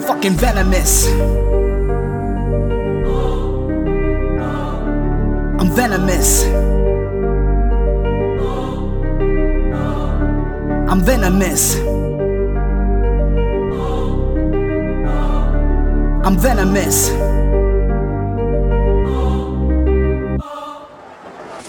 fucking venomous. I'm venomous. I'm venomous. I'm venomous.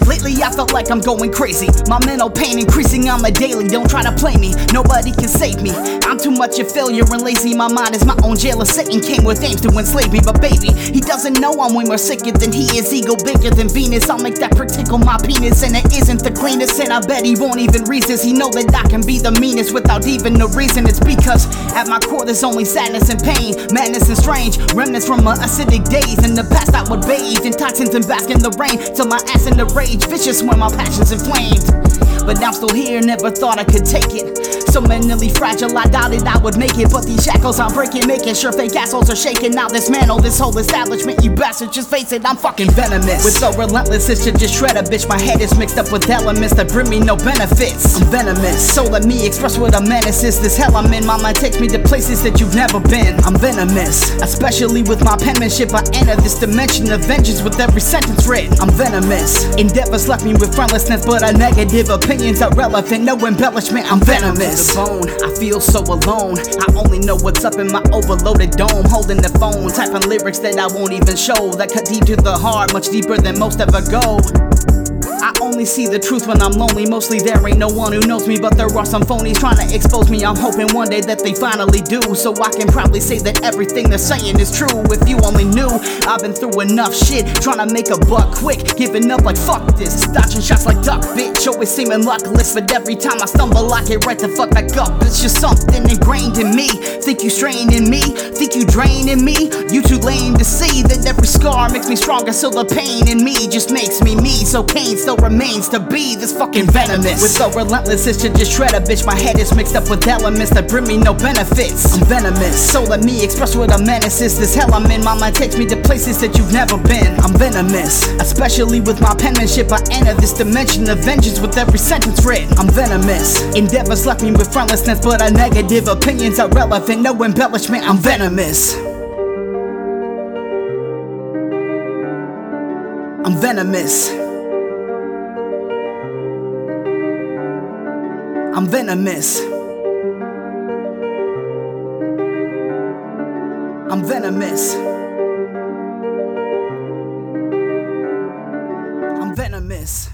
Lately I felt like I'm going crazy. My mental pain increasing on the daily. Don't try to play me, nobody can save me. I'm too much a failure and lazy. My mind is my own jailer. Satan came with aims to enslave me. But baby, he doesn't know I'm way more sicker than he is. Ego bigger than Venus. I'll make that prick tickle my penis. And it isn't the cleanest. And I bet he won't even resist. He know that I can be the meanest without even a reason. It's because at my core there's only sadness and pain, madness and strange remnants from my acidic days. In the past I would bathe in toxins and bask in the rain till my ass in the rage, vicious when my passion's inflamed. But now I'm still here, never thought I could take it. So mentally fragile, I doubted I would make it. But these shackles I'm breaking, making sure fake assholes are shaking. Now dismantle this whole establishment, you bastard. Just face it, I'm fucking venomous. With so relentless, it should just shred a bitch. My head is mixed up with elements that bring me no benefits. I'm venomous, so let me express what a menace is. This hell I'm in, my mind takes me to places that you've never been. I'm venomous, especially with my penmanship. I enter this dimension of vengeance with every sentence written. I'm venomous. Endeavors left me with friendlessness, but a negative opinion's irrelevant. No embellishment, I'm venomous. Bone, I feel so alone. I only know what's up in my overloaded dome. Holding the phone, typing lyrics that I won't even show. That cut deep to the heart, much deeper than most ever go. I only see the truth when I'm lonely. Mostly there ain't no one who knows me, but there are some phonies trying to expose me. I'm hoping one day that they finally do, so I can probably say that everything they're saying is true. If you only knew, I've been through enough shit, trying to make a buck quick, giving up like fuck this, dodging shots like duck, bitch. Always seeming luckless, but every time I stumble, I get right the fuck back up. It's just something ingrained in me. Think you strained in me, think you draining me. You too lame to see that every scar makes me stronger, so the pain in me just makes me me. So Cain still remains to be this fucking venomous. With so relentless, it should just shred a bitch. My head is mixed up with elements that bring me no benefits. I'm venomous, so let me express what a menace is. This hell I'm in, my mind takes me to places that you've never been. I'm venomous, especially with my penmanship. I enter this dimension of vengeance with every sentence written. I'm venomous. Endeavors left me with friendlessness, but a negative opinions are relevant. No embellishment, I'm venomous. I'm venomous. I'm venomous. I'm venomous. I'm venomous.